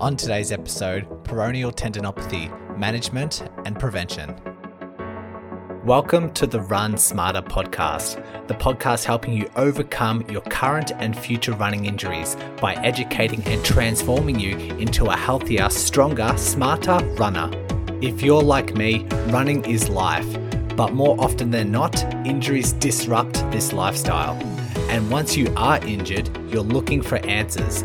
On today's episode, peroneal tendinopathy management and prevention. Welcome to the Run Smarter podcast, the podcast helping you overcome your current and future running injuries by educating and transforming you into a healthier, stronger, smarter runner. If you're like me, running is life, but more often than not, injuries disrupt this lifestyle. And once you are injured, you're looking for answers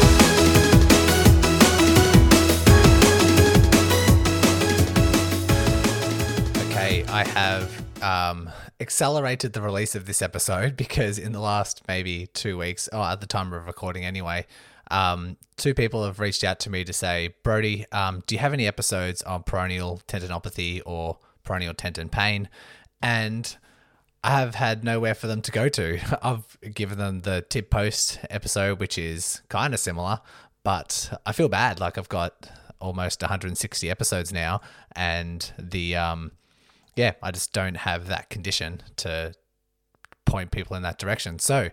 I have um, accelerated the release of this episode because in the last maybe two weeks, or at the time of recording anyway, um, two people have reached out to me to say, Brodie, um, do you have any episodes on peroneal tendinopathy or peroneal tendon pain? And I have had nowhere for them to go to. I've given them the tib post episode, which is kind of similar, but I feel bad. Like I've got almost 160 episodes now, and the um, yeah, I just don't have that condition to point people in that direction. So,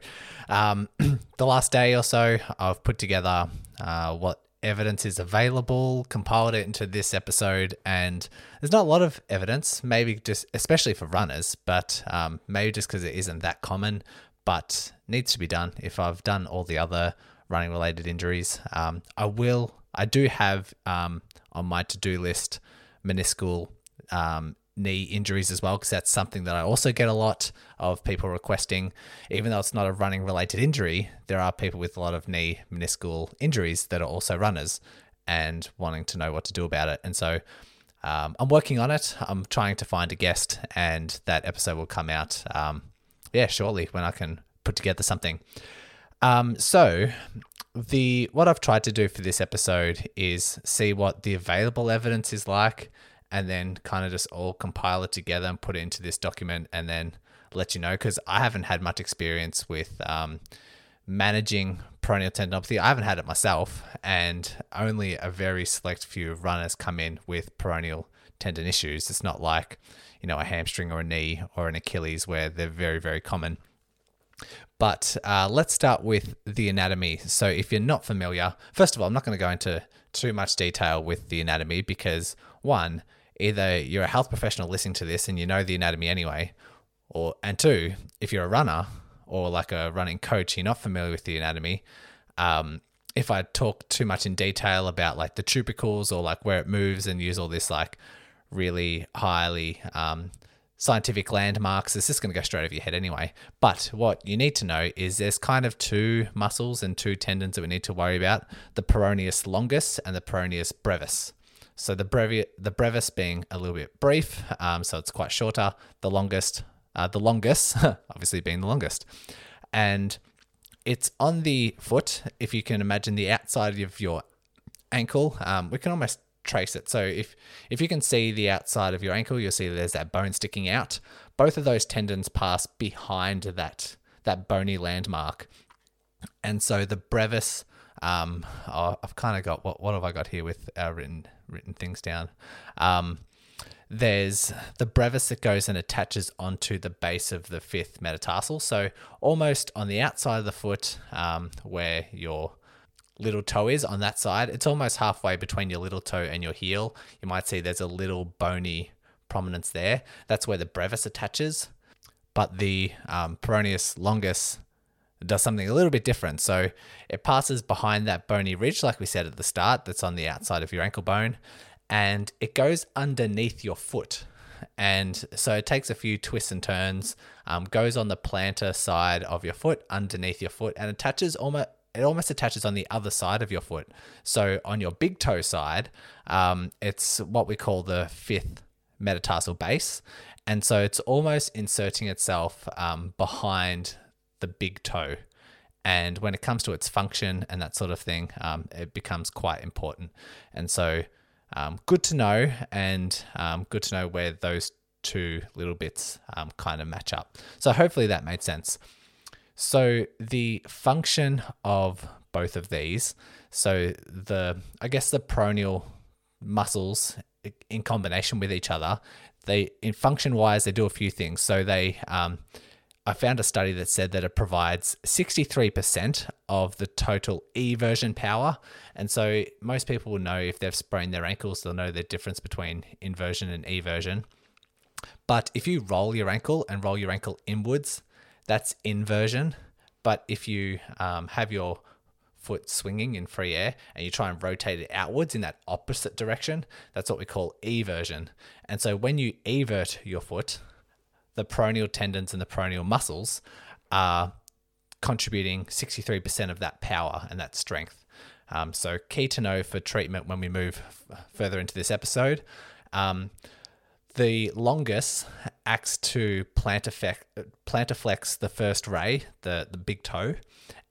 um, the last day or so, I've put together uh, what evidence is available, compiled it into this episode, and there's not a lot of evidence, maybe just especially for runners, but um, maybe just because it isn't that common, but needs to be done. If I've done all the other running related injuries, um, I will. I do have um, on my to do list meniscal um, knee injuries as well, because that's something that I also get a lot of people requesting. Even though it's not a running related injury, there are people with a lot of knee meniscal injuries that are also runners and wanting to know what to do about it. And so um, I'm working on it. I'm trying to find a guest, and that episode will come out, um, yeah, shortly when I can put together something. Um, so the what I've tried to do for this episode is see what the available evidence is like and then kind of just all compile it together and put it into this document and then let you know because I haven't had much experience with um, managing peroneal tendinopathy. I haven't had it myself, and only a very select few runners come in with peroneal tendon issues. It's not like you know a hamstring or a knee or an Achilles where they're very very common. But uh, let's start with the anatomy. So, if you're not familiar, first of all, I'm not going to go into too much detail with the anatomy because, one, either you're a health professional listening to this and you know the anatomy anyway, or and two, if you're a runner or like a running coach, you're not familiar with the anatomy. Um, if I talk too much in detail about like the tubercles or like where it moves and use all this like really highly um, scientific landmarks, it's just going to go straight over your head anyway. But what you need to know is there's kind of two muscles and two tendons that we need to worry about the peroneus longus and the peroneus brevis. So the brevi- the brevis being a little bit brief, um, so it's quite shorter. The longest, uh, the longest, obviously being the longest, and it's on the foot. If you can imagine the outside of your ankle, um, we can almost trace it. So if if you can see the outside of your ankle, you'll see there's that bone sticking out. Both of those tendons pass behind that that bony landmark, and so the brevis. Um, I've kind of got what what have I got here with uh, written written things down. Um, there's the brevis that goes and attaches onto the base of the fifth metatarsal. So almost on the outside of the foot, um, where your little toe is on that side, it's almost halfway between your little toe and your heel. You might see there's a little bony prominence there. That's where the brevis attaches. But the um, peroneus longus does something a little bit different. So it passes behind that bony ridge, like we said at the start, that's on the outside of your ankle bone, and it goes underneath your foot. And so it takes a few twists and turns, um, goes on the plantar side of your foot, underneath your foot, and attaches almost it almost attaches on the other side of your foot. So on your big toe side, um, it's what we call the fifth metatarsal base. And so it's almost inserting itself um, behind the big toe. And when it comes to its function and that sort of thing, um, it becomes quite important. And so, um, good to know, and um, good to know where those two little bits um, kind of match up. So, hopefully, that made sense. So, the function of both of these, so the, I guess, the peroneal muscles in combination with each other, they, in function wise, they do a few things. So, they, um, I found a study that said that it provides 63% of the total eversion power. And so most people will know if they've sprained their ankles, they'll know the difference between inversion and eversion. But if you roll your ankle and roll your ankle inwards, that's inversion. But if you um, have your foot swinging in free air and you try and rotate it outwards in that opposite direction, that's what we call eversion. And so when you evert your foot, the peroneal tendons and the peroneal muscles are contributing 63% of that power and that strength. Um, so, key to know for treatment when we move f- further into this episode. Um, the longus acts to plantarflex, plantarflex the first ray, the, the big toe,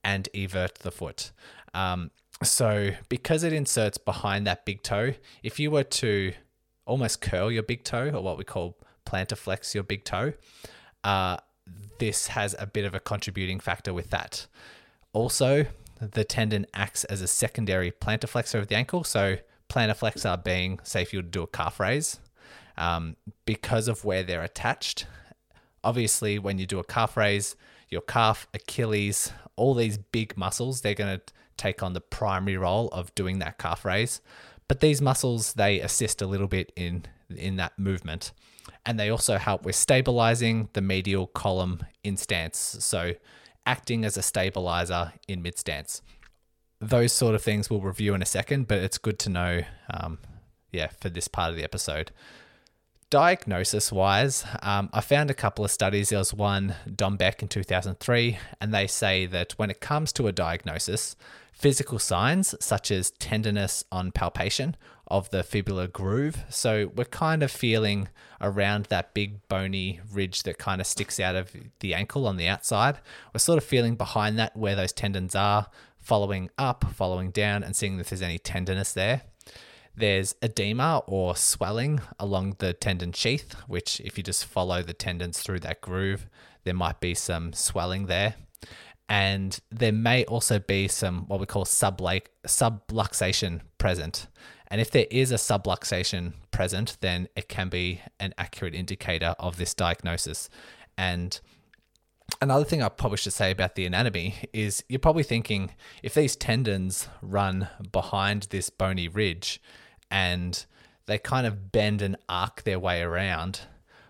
and evert the foot. Um, so, because it inserts behind that big toe, if you were to almost curl your big toe, or what we call plantarflex your big toe. Uh, this has a bit of a contributing factor with that. Also, the tendon acts as a secondary plantar flexor of the ankle. So, plantar flexor being, say, if you do a calf raise, um, because of where they're attached. Obviously, when you do a calf raise, your calf, Achilles, all these big muscles, they're going to take on the primary role of doing that calf raise. But these muscles, they assist a little bit in in that movement and they also help with stabilizing the medial column in stance, so acting as a stabilizer in mid stance. Those sort of things we'll review in a second, but it's good to know, um, yeah, for this part of the episode. Diagnosis wise, um, I found a couple of studies. There was one Dombek in 2003, and they say that when it comes to a diagnosis, physical signs such as tenderness on palpation of the fibular groove. So we're kind of feeling around that big bony ridge that kind of sticks out of the ankle on the outside. We're sort of feeling behind that where those tendons are, following up, following down, and seeing if there's any tenderness there. There's edema or swelling along the tendon sheath, which, if you just follow the tendons through that groove, there might be some swelling there and there may also be some what we call subluxation present. And if there is a subluxation present, then it can be an accurate indicator of this diagnosis. And another thing I probably should say about the anatomy is you're probably thinking if these tendons run behind this bony ridge and they kind of bend and arc their way around,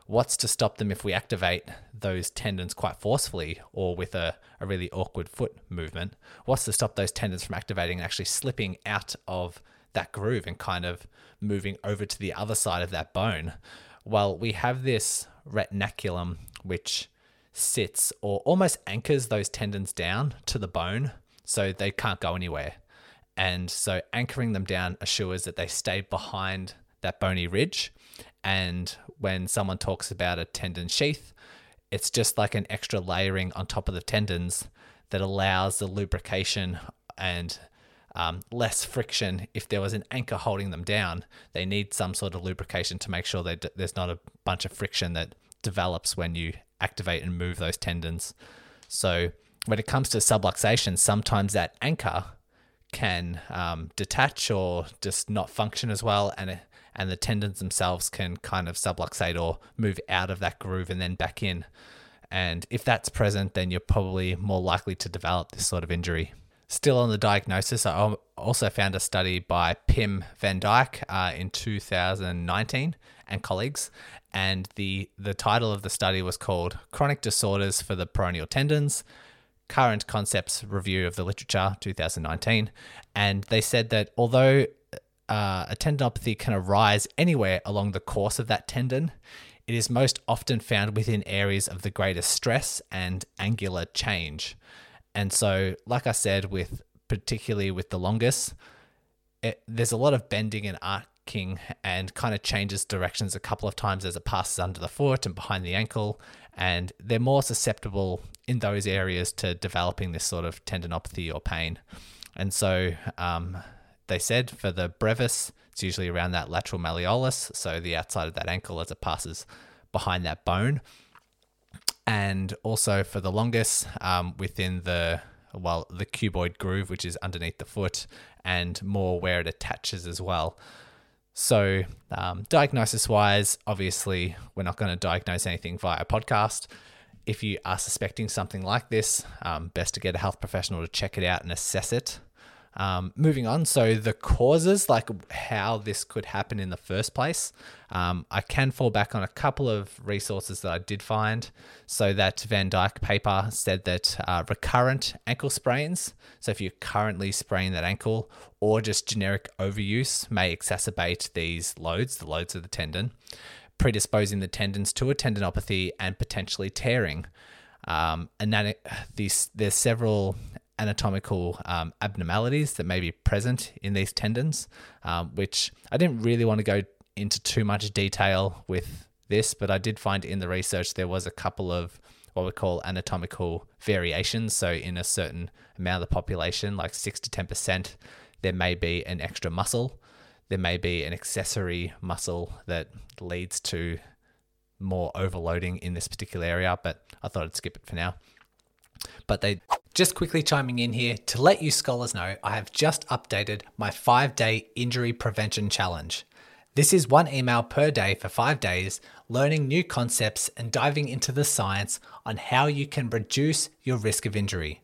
what's to stop them if we activate those tendons quite forcefully or with a, a really awkward foot movement? What's to stop those tendons from activating and actually slipping out of that groove and kind of moving over to the other side of that bone? Well, we have this retinaculum which sits or almost anchors those tendons down to the bone so they can't go anywhere. And so anchoring them down assures that they stay behind that bony ridge and when someone talks about a tendon sheath, it's just like an extra layering on top of the tendons that allows the lubrication and um, less friction. If there was an anchor holding them down, they need some sort of lubrication to make sure that there's not a bunch of friction that develops when you activate and move those tendons. So when it comes to subluxation, sometimes that anchor can um, detach or just not function as well, and it, and the tendons themselves can kind of subluxate or move out of that groove and then back in. And if that's present, then you're probably more likely to develop this sort of injury. Still on the diagnosis, I also found a study by Pim van Dijk uh, in 2019 and colleagues, and the the title of the study was called "Chronic Disorders for the Peroneal Tendons." Current Concepts Review of the Literature 2019, and they said that although uh, a tendinopathy can arise anywhere along the course of that tendon. It is most often found within areas of the greatest stress and angular change. And so, like I said, with particularly with the longus, it, there's a lot of bending and arcing and kind of changes directions a couple of times as it passes under the foot and behind the ankle. And they're more susceptible in those areas to developing this sort of tendinopathy or pain. And so um, they said for the brevis, it's usually around that lateral malleolus, so the outside of that ankle as it passes behind that bone. And also for the longus, um, within the well, the cuboid groove, which is underneath the foot, and more where it attaches as well. So, um, diagnosis wise, obviously, we're not going to diagnose anything via podcast. If you are suspecting something like this, um, best to get a health professional to check it out and assess it. Um, moving on, so the causes, like how this could happen in the first place, um, I can fall back on a couple of resources that I did find. So that Van Dijk paper said that uh, recurrent ankle sprains, so if you're currently spraining that ankle, or just generic overuse, may exacerbate these loads, the loads of the tendon, predisposing the tendons to a tendinopathy and potentially tearing. Um, and then these, there's several anatomical um, abnormalities that may be present in these tendons, um, which I didn't really want to go into too much detail with this, but I did find in the research there was a couple of what we call anatomical variations. So, in a certain amount of the population, like 6 to 10%, there may be an extra muscle. There may be an accessory muscle that leads to more overloading in this particular area, but I thought I'd skip it for now. But they just quickly chiming in here to let you scholars know I have just updated my five day injury prevention challenge. This is one email per day for five days, learning new concepts and diving into the science on how you can reduce your risk of injury.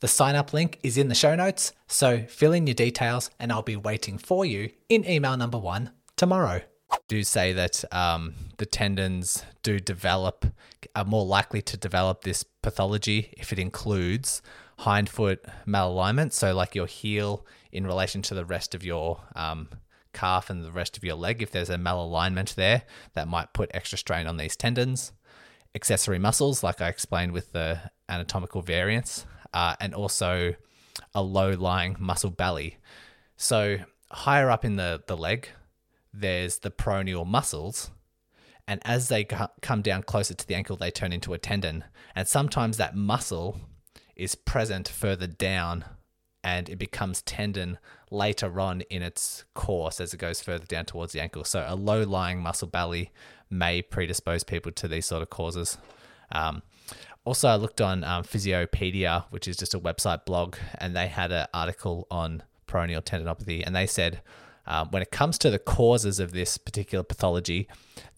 The sign up link is in the show notes, so fill in your details and I'll be waiting for you in email number one tomorrow do say that um, the tendons do develop, are more likely to develop this pathology if it includes hindfoot malalignment. So, like your heel in relation to the rest of your um, calf and the rest of your leg, if there's a malalignment there, that might put extra strain on these tendons. Accessory muscles, like I explained with the anatomical variants, uh, and also a low lying muscle belly. So, higher up in the, the leg, there's the peroneal muscles. And as they come down closer to the ankle, they turn into a tendon. And sometimes that muscle is present further down and it becomes tendon later on in its course as it goes further down towards the ankle. So, a low lying muscle belly may predispose people to these sort of causes. Um, also, I looked on um, Physiopedia, which is just a website blog, and they had an article on peroneal tendinopathy, and they said um, when it comes to the causes of this particular pathology,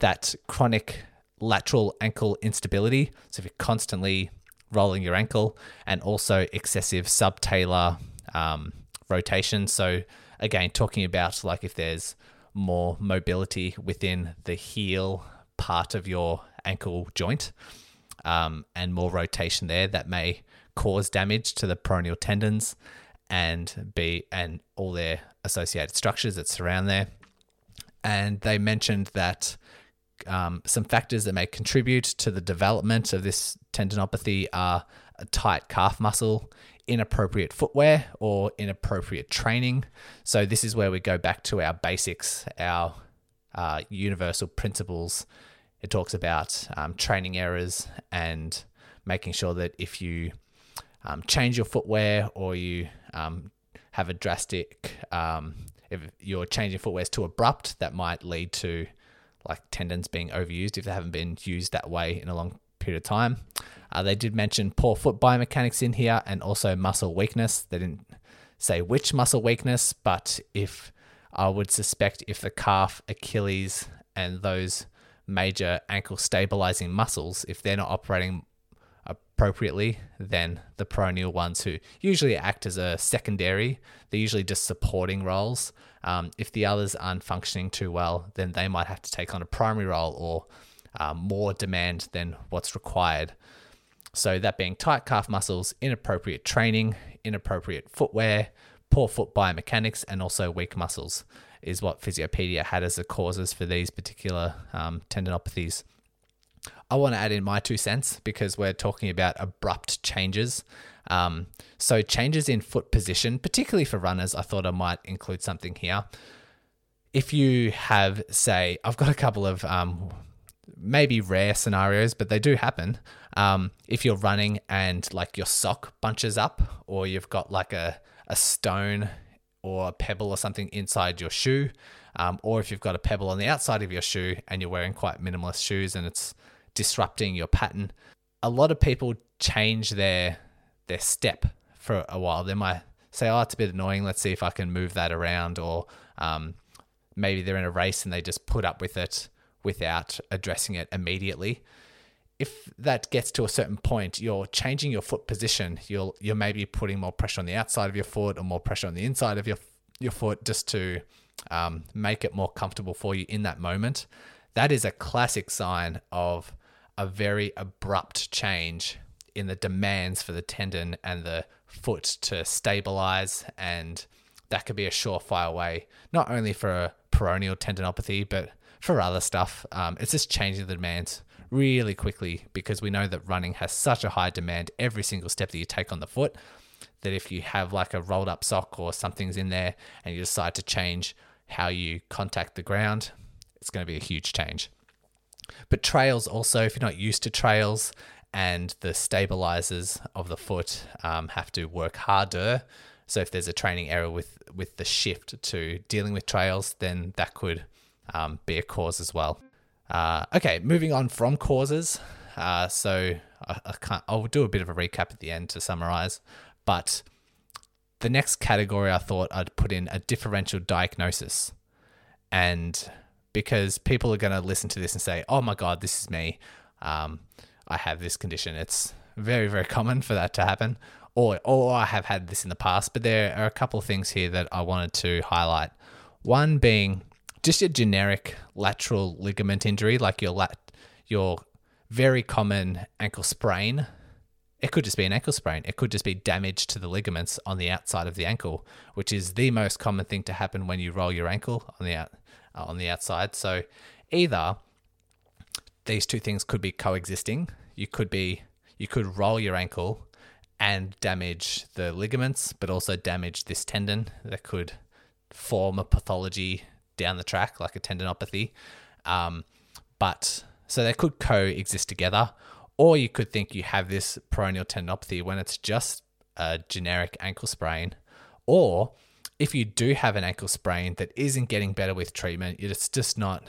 that chronic lateral ankle instability, so if you're constantly rolling your ankle, and also excessive subtalar um, rotation. So, again, talking about like if there's more mobility within the heel part of your ankle joint um, and more rotation there, that may cause damage to the peroneal tendons and be and all their associated structures that surround there. And they mentioned that um, some factors that may contribute to the development of this tendinopathy are a tight calf muscle, inappropriate footwear, or inappropriate training. So, this is where we go back to our basics, our uh, universal principles. It talks about um, training errors and making sure that if you um, change your footwear or you um, have a drastic, um, if you're changing footwears too abrupt, that might lead to like tendons being overused if they haven't been used that way in a long period of time. Uh, they did mention poor foot biomechanics in here and also muscle weakness. They didn't say which muscle weakness, but if I would suspect if the calf, Achilles, and those major ankle stabilizing muscles, if they're not operating appropriately than the peroneal ones who usually act as a secondary. They're usually just supporting roles. Um, if the others aren't functioning too well, then they might have to take on a primary role or um, more demand than what's required. So, that being tight calf muscles, inappropriate training, inappropriate footwear, poor foot biomechanics, and also weak muscles is what Physiopedia had as the causes for these particular um, tendinopathies. I want to add in my two cents because we're talking about abrupt changes. Um, so, changes in foot position, particularly for runners, I thought I might include something here. If you have, say, I've got a couple of um, maybe rare scenarios, but they do happen. Um, if you're running and like your sock bunches up, or you've got like a, a stone or a pebble or something inside your shoe, um, or if you've got a pebble on the outside of your shoe and you're wearing quite minimalist shoes and it's disrupting your pattern, a lot of people change their their step for a while. They might say, "Oh, it's a bit annoying. Let's see if I can move that around," or um, maybe they're in a race and they just put up with it without addressing it immediately. If that gets to a certain point, you're changing your foot position. You'll you're maybe putting more pressure on the outside of your foot or more pressure on the inside of your your foot just to um, make it more comfortable for you in that moment. That is a classic sign of a very abrupt change in the demands for the tendon and the foot to stabilize and that could be a surefire way not only for a peroneal tendinopathy but for other stuff. Um, it's just changing the demands really quickly because we know that running has such a high demand every single step that you take on the foot that if you have like a rolled up sock or something's in there and you decide to change how you contact the ground, it's going to be a huge change. But trails also, if you're not used to trails and the stabilizers of the foot um, have to work harder. So if there's a training error with with the shift to dealing with trails, then that could um, be a cause as well. Uh, okay, moving on from causes. Uh, so I, I can't, I'll do a bit of a recap at the end to summarize. But the next category I thought I'd put in a differential diagnosis. And because people are going to listen to this and say, oh my God, this is me. Um, I have this condition. It's very, very common for that to happen. Or, or I have had this in the past. But there are a couple of things here that I wanted to highlight. One being just your generic lateral ligament injury, like your lat, your very common ankle sprain. It could just be an ankle sprain. It could just be damage to the ligaments on the outside of the ankle, which is the most common thing to happen when you roll your ankle on the out, uh, on the outside. So either these two things could be coexisting. You could be you could roll your ankle and damage the ligaments, but also damage this tendon that could form a pathology down the track, like a tendinopathy. Um, but so they could coexist together, or you could think you have this peroneal tendinopathy when it's just a generic ankle sprain, or if you do have an ankle sprain that isn't getting better with treatment, it's just not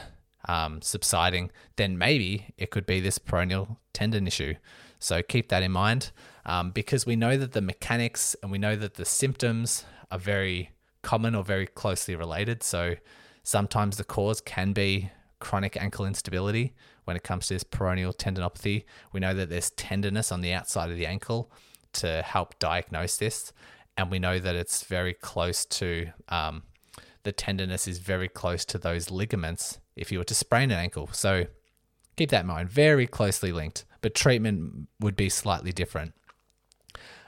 um, subsiding, then maybe it could be this peroneal tendon issue. So keep that in mind um, because we know that the mechanics and we know that the symptoms are very common or very closely related. So Sometimes the cause can be chronic ankle instability when it comes to this peroneal tendinopathy. We know that there's tenderness on the outside of the ankle to help diagnose this, and we know that it's very close to um, the tenderness is very close to those ligaments if you were to sprain an ankle. So keep that in mind, very closely linked, but treatment would be slightly different.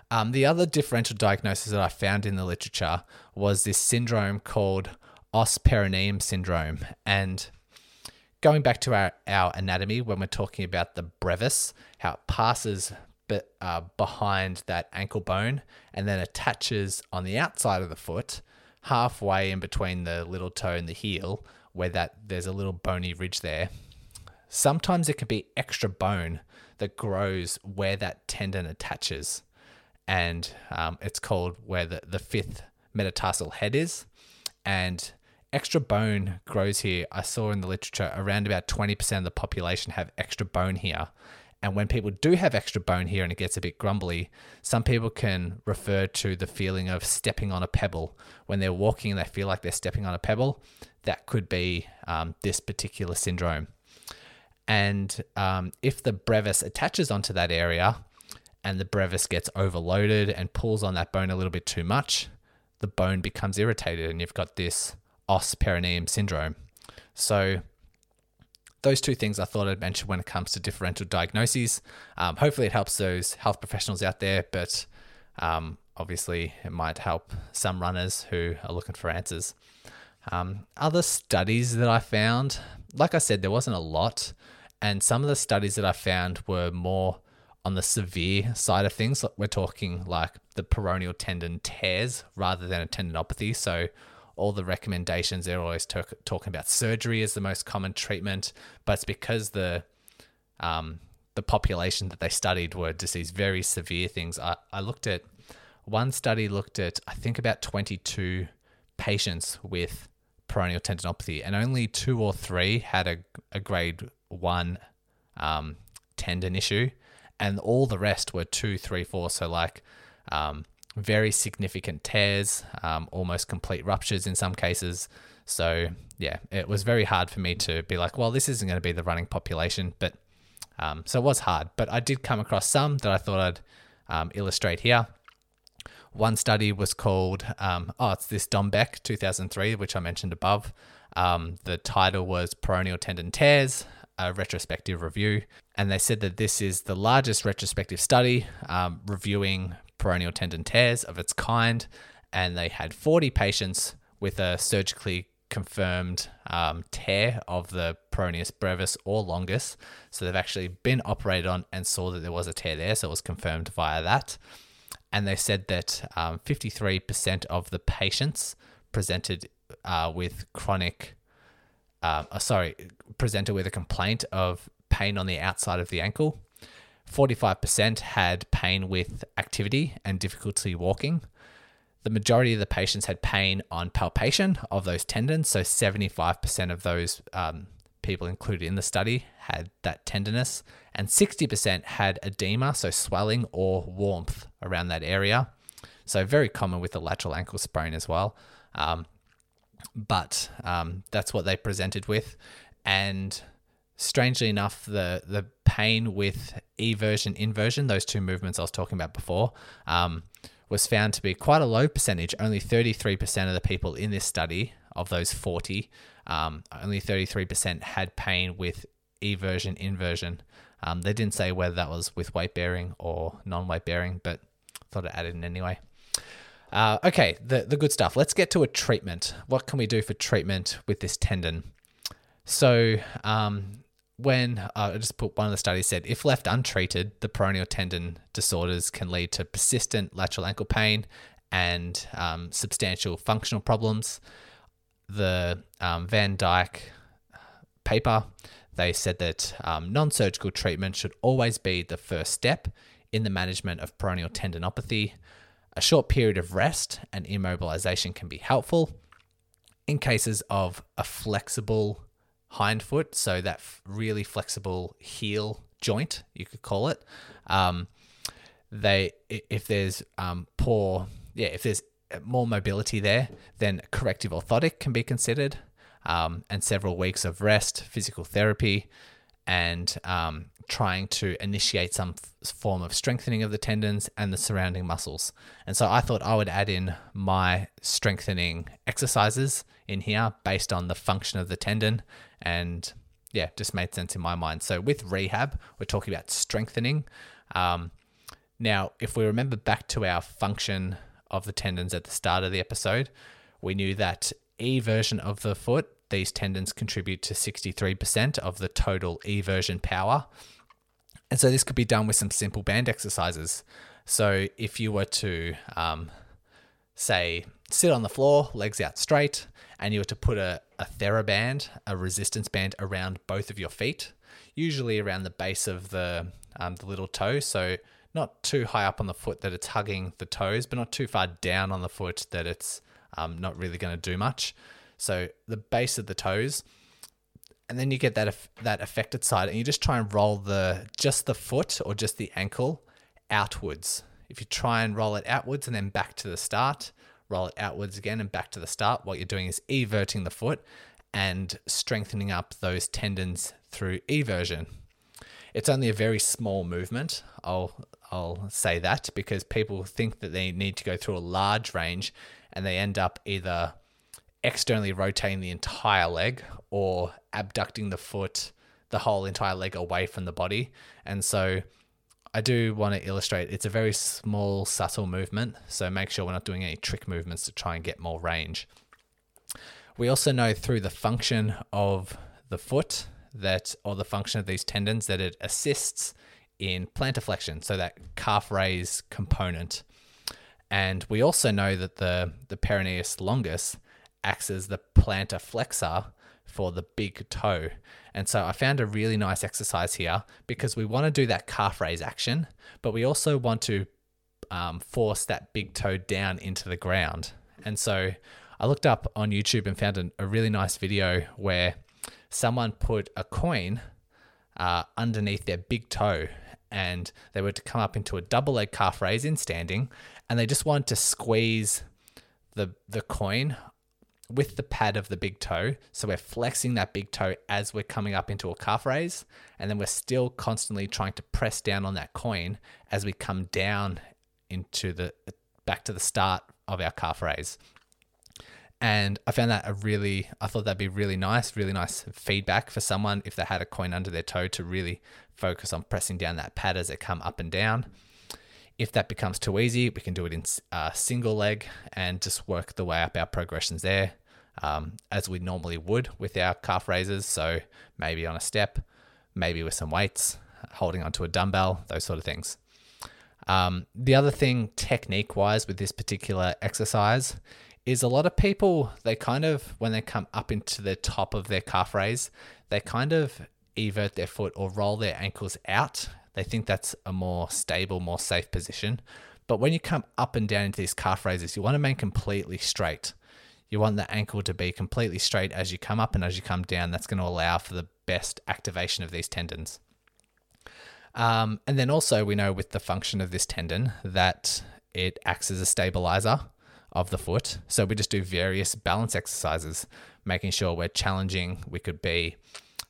Um, the other differential diagnosis that I found in the literature was this syndrome called os peroneum syndrome. And going back to our, our anatomy, when we're talking about the brevis, how it passes be, uh, behind that ankle bone and then attaches on the outside of the foot, halfway in between the little toe and the heel, where that there's a little bony ridge there. Sometimes it can be extra bone that grows where that tendon attaches, and um, it's called where the, the fifth metatarsal head is. And extra bone grows here. I saw in the literature around about 20% of the population have extra bone here. And when people do have extra bone here and it gets a bit grumbly, some people can refer to the feeling of stepping on a pebble. When they're walking and they feel like they're stepping on a pebble, that could be um, this particular syndrome. And um, if the brevis attaches onto that area and the brevis gets overloaded and pulls on that bone a little bit too much, the bone becomes irritated and you've got this os peroneum syndrome. So, those two things I thought I'd mention when it comes to differential diagnoses. Um, hopefully, it helps those health professionals out there, but um, obviously, it might help some runners who are looking for answers. Um, other studies that I found, like I said, there wasn't a lot, And some of the studies that I found were more on the severe side of things. We're talking like the peroneal tendon tears rather than a tendinopathy. So all the recommendations they're always talk, talking about surgery is the most common treatment, but it's because the um, the population that they studied were just these very severe things. I, I looked at one study looked at I think about 22 patients with peroneal tendinopathy, and only two or three had a, a grade one um, tendon issue, and all the rest were two, three, four. So like um, very significant tears, um, almost complete ruptures in some cases. So yeah, it was very hard for me to be like, well, this isn't going to be the running population, but um, so it was hard. But I did come across some that I thought I'd um, illustrate here. One study was called, um, oh, it's this Dombek 2003, which I mentioned above. Um, the title was Peroneal Tendon Tears, a retrospective review. And they said that this is the largest retrospective study um, reviewing peroneal tendon tears of its kind. And they had 40 patients with a surgically confirmed um, tear of the peroneus brevis or longus. So they've actually been operated on and saw that there was a tear there. So it was confirmed via that and they said that um, 53% of the patients presented uh, with chronic, uh, sorry, presented with a complaint of pain on the outside of the ankle. 45% had pain with activity and difficulty walking. The majority of the patients had pain on palpation of those tendons. So 75% of those um, people included in the study had that tenderness, and 60% had edema, so swelling or warmth around that area. So, very common with the lateral ankle sprain as well. Um, but um, that's what they presented with. And strangely enough, the, the pain with eversion, inversion, those two movements I was talking about before, um, was found to be quite a low percentage. Only 33% of the people in this study, of those 40, um, only 33% had pain with eversion, inversion. Um, they didn't say whether that was with weight bearing or non weight bearing, but thought I'd add in anyway. Uh, okay, the, the good stuff. Let's get to a treatment. What can we do for treatment with this tendon? So, um, when uh, I just put one of the studies said if left untreated, the peroneal tendon disorders can lead to persistent lateral ankle pain and um, substantial functional problems. The um, Van Dijk paper they said that um, non surgical treatment should always be the first step in the management of peroneal tendinopathy. A short period of rest and immobilization can be helpful. In cases of a flexible hind foot, so that really flexible heel joint, you could call it, um, they if there's um, poor, yeah, if there's more mobility there, then corrective orthotic can be considered um, and several weeks of rest, physical therapy, and um, trying to initiate some f- form of strengthening of the tendons and the surrounding muscles. And so I thought I would add in my strengthening exercises in here based on the function of the tendon and yeah, just made sense in my mind. So with rehab, we're talking about strengthening. Um, now, if we remember back to our function of the tendons at the start of the episode, we knew that eversion of the foot, these tendons contribute to 63% of the total eversion power. And so this could be done with some simple band exercises. So if you were to, um, say, sit on the floor, legs out straight, and you were to put a, a TheraBand, a resistance band around both of your feet, usually around the base of the, um, the little toe. So not too high up on the foot that it's hugging the toes, but not too far down on the foot that it's um, not really going to do much. So the base of the toes, and then you get that that affected side, and you just try and roll the just the foot or just the ankle outwards. If you try and roll it outwards and then back to the start, roll it outwards again and back to the start, what you're doing is everting the foot and strengthening up those tendons through eversion. It's only a very small movement. I'll I'll say that because people think that they need to go through a large range and they end up either externally rotating the entire leg or abducting the foot, the whole entire leg away from the body. And so I do want to illustrate it's a very small, subtle movement. So make sure we're not doing any trick movements to try and get more range. We also know through the function of the foot that, or the function of these tendons, that it assists in plantar flexion, so that calf raise component. And we also know that the, the peroneus longus acts as the plantar flexor for the big toe. And so I found a really nice exercise here because we want to do that calf raise action, but we also want to um, force that big toe down into the ground. And so I looked up on YouTube and found a really nice video where someone put a coin uh, underneath their big toe and they were to come up into a double leg calf raise in standing and they just wanted to squeeze the the coin with the pad of the big toe. So we're flexing that big toe as we're coming up into a calf raise. And then we're still constantly trying to press down on that coin as we come down into the back to the start of our calf raise. And I found that a really, I thought that'd be really nice, really nice feedback for someone if they had a coin under their toe to really focus on pressing down that pad as they come up and down. If that becomes too easy, we can do it in a uh, single leg and just work the way up our progressions there um, as we normally would with our calf raises. So maybe on a step, maybe with some weights, holding onto a dumbbell, those sort of things. Um, the other thing, technique wise, with this particular exercise, is a lot of people, they kind of, when they come up into the top of their calf raise, they kind of evert their foot or roll their ankles out. They think that's a more stable, more safe position. But when you come up and down into these calf raises, you want to remain completely straight. You want the ankle to be completely straight as you come up and as you come down. That's going to allow for the best activation of these tendons. Um, and then also, we know with the function of this tendon that it acts as a stabilizer of the foot. So we just do various balance exercises, making sure we're challenging. We could be,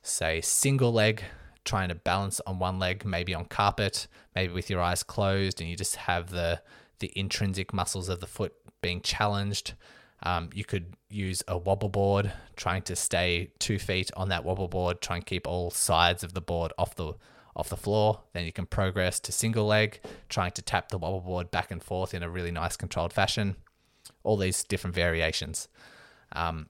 say, single leg, trying to balance on one leg, maybe on carpet, maybe with your eyes closed, and you just have the the intrinsic muscles of the foot being challenged. Um, you could use a wobble board, trying to stay two feet on that wobble board, try and keep all sides of the board off the off the floor. Then you can progress to single leg, trying to tap the wobble board back and forth in a really nice controlled fashion. All these different variations. Um,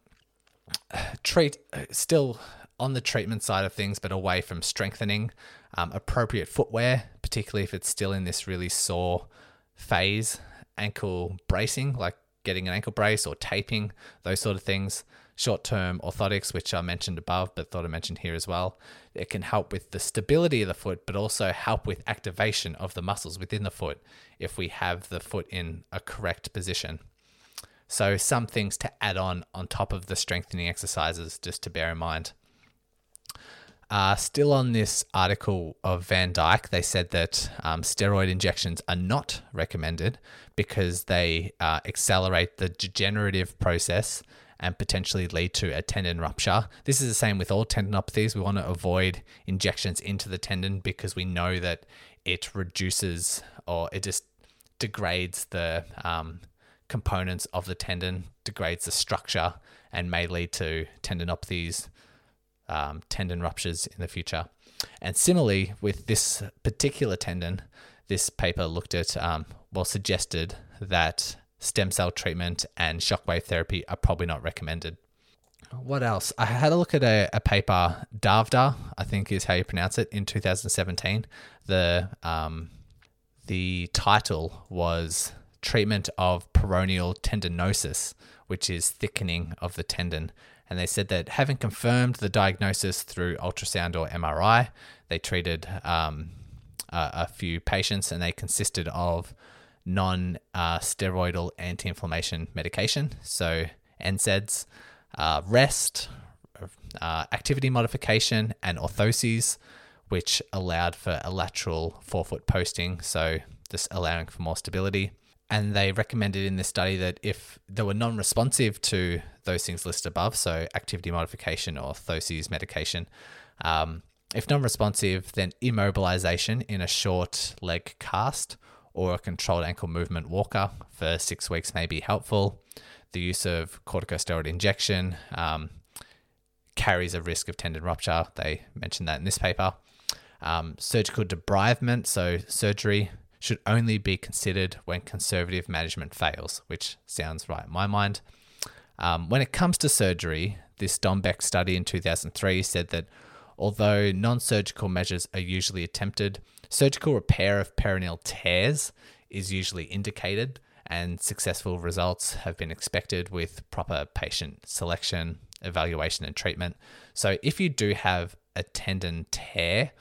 treat still on the treatment side of things, but away from strengthening. Um, appropriate footwear, particularly if it's still in this really sore phase. Ankle bracing, like getting an ankle brace or taping, those sort of things. Short term orthotics, which I mentioned above, but thought I mentioned here as well. It can help with the stability of the foot, but also help with activation of the muscles within the foot if we have the foot in a correct position. So, some things to add on on top of the strengthening exercises just to bear in mind. Uh, still on this article of Van Dijk, they said that um, steroid injections are not recommended because they uh, accelerate the degenerative process and potentially lead to a tendon rupture. This is the same with all tendinopathies. We want to avoid injections into the tendon because we know that it reduces or it just degrades the um, components of the tendon, degrades the structure, and may lead to tendinopathies um, tendon ruptures in the future. And similarly, with this particular tendon, this paper looked at, um, well, suggested that stem cell treatment and shockwave therapy are probably not recommended. What else? I had a look at a, a paper, Davda, I think is how you pronounce it, in 2017. The um, the title was Treatment of Peroneal Tendinosis, which is thickening of the tendon. And they said that having confirmed the diagnosis through ultrasound or MRI, they treated um, a, a, few patients and they consisted of non uh, steroidal anti inflammation medication. So, NSAIDs, uh, rest, uh, activity modification, and orthoses, which allowed for a lateral forefoot posting. So, just allowing for more stability and they recommended in this study that if they were non-responsive to those things listed above, so activity modification or orthoses medication, um, if non-responsive, then immobilization in a short leg cast or a controlled ankle movement walker for six weeks may be helpful. The use of corticosteroid injection um, carries a risk of tendon rupture. They mentioned that in this paper. Um, surgical debridement, so surgery should only be considered when conservative management fails, which sounds right in my mind. Um, when it comes to surgery, this Dombek study in 2003 said that Although non surgical measures are usually attempted, surgical repair of peroneal tears is usually indicated, and successful results have been expected with proper patient selection, evaluation, and treatment. So, if you do have a tendon tear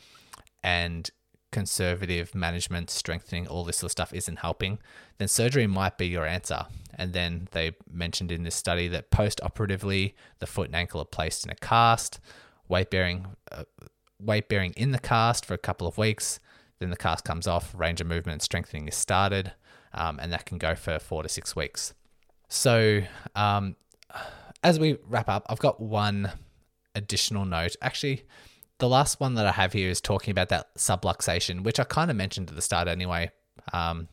and conservative management, strengthening, all this sort of stuff isn't helping, then surgery might be your answer. And then they mentioned in this study that post operatively, the foot and ankle are placed in a cast, weight bearing, uh, weight bearing in the cast for a couple of weeks. Then the cast comes off, range of movement and strengthening is started, um, and that can go for four to six weeks. So, um, as we wrap up, I've got one additional note. Actually, the last one that I have here is talking about that subluxation, which I kind of mentioned at the start anyway. Um,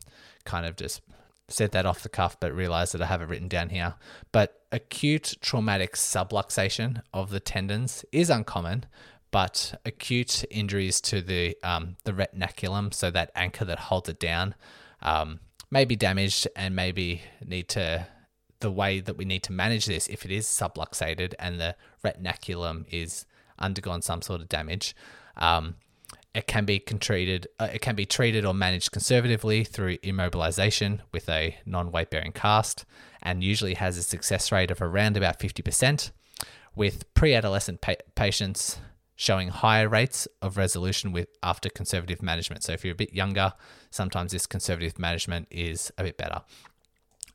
kind of just said that off the cuff, but realized that I have it written down here. But acute traumatic subluxation of the tendons is uncommon, but acute injuries to the um, the retinaculum, so that anchor that holds it down, um, may be damaged and maybe need to the way that we need to manage this if it is subluxated and the retinaculum is undergone some sort of damage. Um, it can be treated. Uh, it can be treated or managed conservatively through immobilization with a non-weight bearing cast, and usually has a success rate of around about fifty percent. With pre-adolescent pa- patients showing higher rates of resolution with after conservative management. So if you're a bit younger, sometimes this conservative management is a bit better.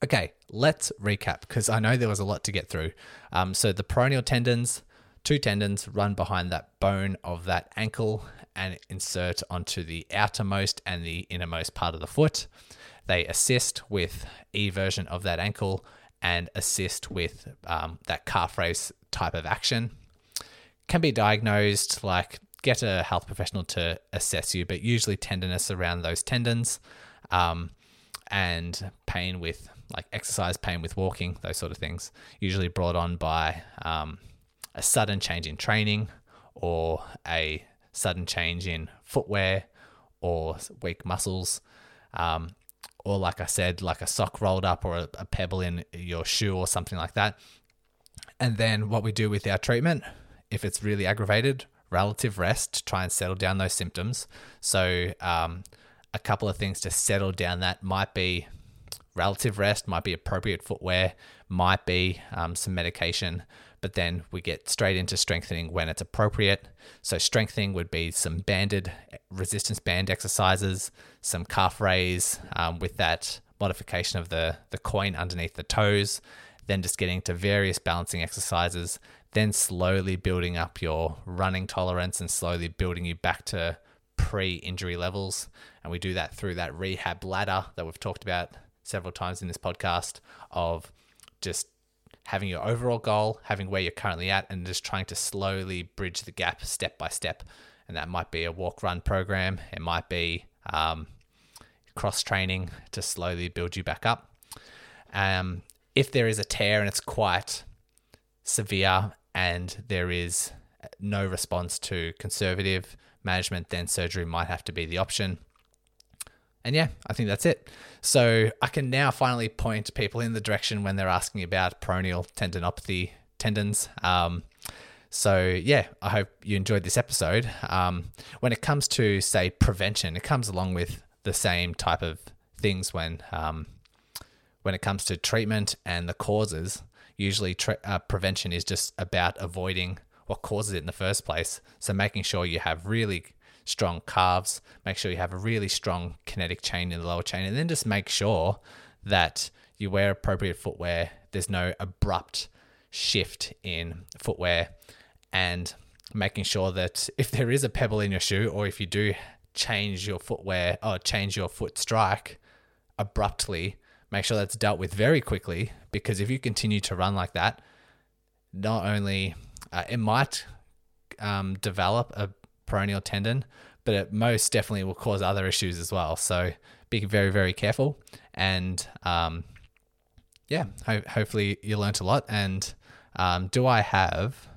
Okay, let's recap because I know there was a lot to get through. Um, so the peroneal tendons, two tendons run behind that bone of that ankle and insert onto the outermost and the innermost part of the foot. They assist with eversion of that ankle and assist with um, that calf raise type of action. Can be diagnosed like get a health professional to assess you, but usually tenderness around those tendons um, and pain with like exercise, pain with walking, those sort of things, usually brought on by um, a sudden change in training or a sudden change in footwear or weak muscles. Um, or, like I said, like a sock rolled up or a, a pebble in your shoe or something like that. And then what we do with our treatment, if it's really aggravated, relative rest to try and settle down those symptoms. So, um, a couple of things to settle down that might be relative rest, might be appropriate footwear, might be um, some medication, but then we get straight into strengthening when it's appropriate. So, strengthening would be some banded resistance band exercises, some calf raise um, with that modification of the, the coin underneath the toes, then just getting to various balancing exercises, then slowly building up your running tolerance and slowly building you back to pre injury levels. And we do that through that rehab ladder that we've talked about several times in this podcast of just having your overall goal, having where you're currently at, and just trying to slowly bridge the gap step by step. And that might be a walk run program, it might be um, cross training to slowly build you back up. Um, if there is a tear and it's quite severe and there is no response to conservative management, then surgery might have to be the option. And yeah, I think that's it. So I can now finally point people in the direction when they're asking about peroneal tendinopathy tendons. Um, so yeah, I hope you enjoyed this episode. Um, when it comes to say prevention, it comes along with the same type of things when um, when it comes to treatment and the causes. Usually, tre- uh, prevention is just about avoiding what causes it in the first place. So making sure you have really strong calves. Make sure you have a really strong kinetic chain in the lower chain, and then just make sure that you wear appropriate footwear. There's no abrupt shift in footwear, and making sure that if there is a pebble in your shoe, or if you do change your footwear or change your foot strike abruptly, make sure that's dealt with very quickly. Because if you continue to run like that, not only uh, it might um, develop a peroneal tendon, but it most definitely will cause other issues as well. So be very, very careful. And um, yeah, ho- hopefully you learnt a lot. And um, do I have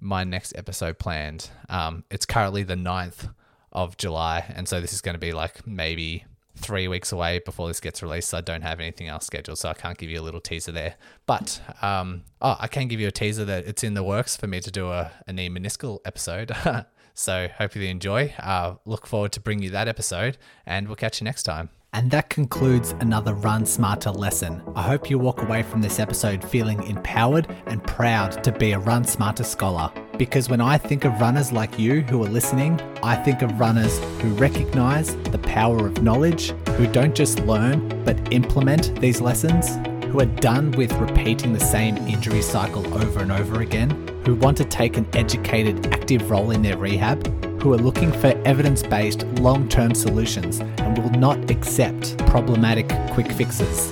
my next episode planned? Um, it's currently the 9th of July. And so this is going to be like maybe three weeks away before this gets released. So I don't have anything else scheduled, so I can't give you a little teaser there. But um, oh, I can give you a teaser that it's in the works for me to do a, a knee meniscal episode. so hope you enjoy. Uh, look forward to bringing you that episode, and we'll catch you next time. And that concludes another Run Smarter lesson. I hope you walk away from this episode feeling empowered and proud to be a Run Smarter scholar. Because when I think of runners like you who are listening, I think of runners who recognize the power of knowledge, who don't just learn but implement these lessons, who are done with repeating the same injury cycle over and over again, who want to take an educated, active role in their rehab, who are looking for evidence based, long term solutions and will not accept problematic quick fixes.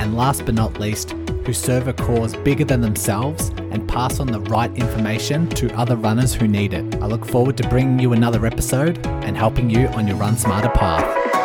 And last but not least, who serve a cause bigger than themselves and pass on the right information to other runners who need it. I look forward to bringing you another episode and helping you on your Run Smarter path.